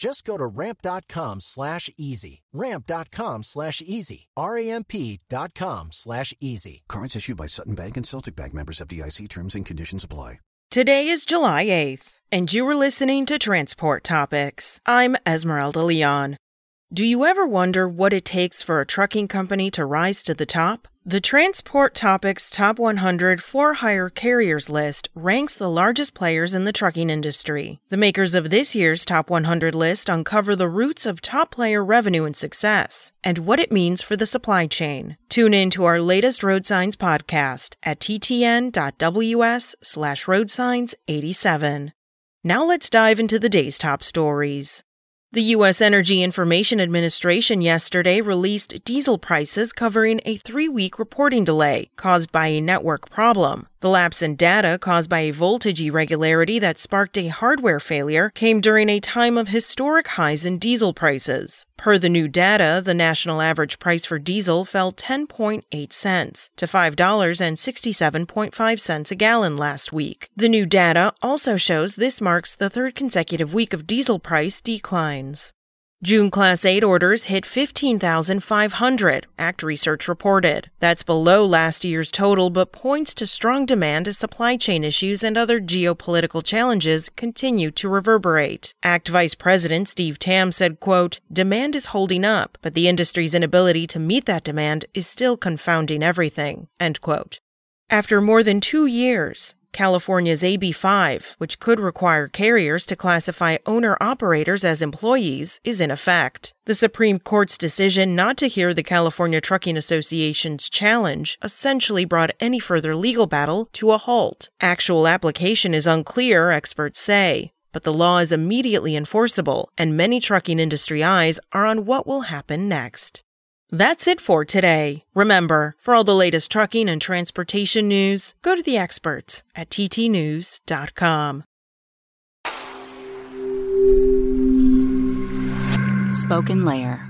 Just go to ramp.com slash easy. Ramp.com slash easy. R-A-M-P dot com slash easy. Cards issued by Sutton Bank and Celtic Bank members of FDIC terms and conditions apply. Today is July 8th, and you are listening to Transport Topics. I'm Esmeralda Leon. Do you ever wonder what it takes for a trucking company to rise to the top? The Transport Topics Top 100 for Hire Carriers list ranks the largest players in the trucking industry. The makers of this year's Top 100 list uncover the roots of top player revenue and success and what it means for the supply chain. Tune in to our latest Road Signs podcast at ttn.ws slash roadsigns87. Now let's dive into the day's top stories. The U.S. Energy Information Administration yesterday released diesel prices covering a three week reporting delay caused by a network problem. The lapse in data caused by a voltage irregularity that sparked a hardware failure came during a time of historic highs in diesel prices. Per the new data, the national average price for diesel fell 10.8 cents to $5.67.5 a gallon last week. The new data also shows this marks the third consecutive week of diesel price declines. June Class 8 orders hit 15,500, ACT Research reported. That's below last year's total, but points to strong demand as supply chain issues and other geopolitical challenges continue to reverberate. ACT Vice President Steve Tam said, quote, Demand is holding up, but the industry's inability to meet that demand is still confounding everything, end quote. After more than two years, California's AB5, which could require carriers to classify owner operators as employees, is in effect. The Supreme Court's decision not to hear the California Trucking Association's challenge essentially brought any further legal battle to a halt. Actual application is unclear, experts say. But the law is immediately enforceable, and many trucking industry eyes are on what will happen next. That's it for today. Remember, for all the latest trucking and transportation news, go to the experts at ttnews.com. Spoken Layer.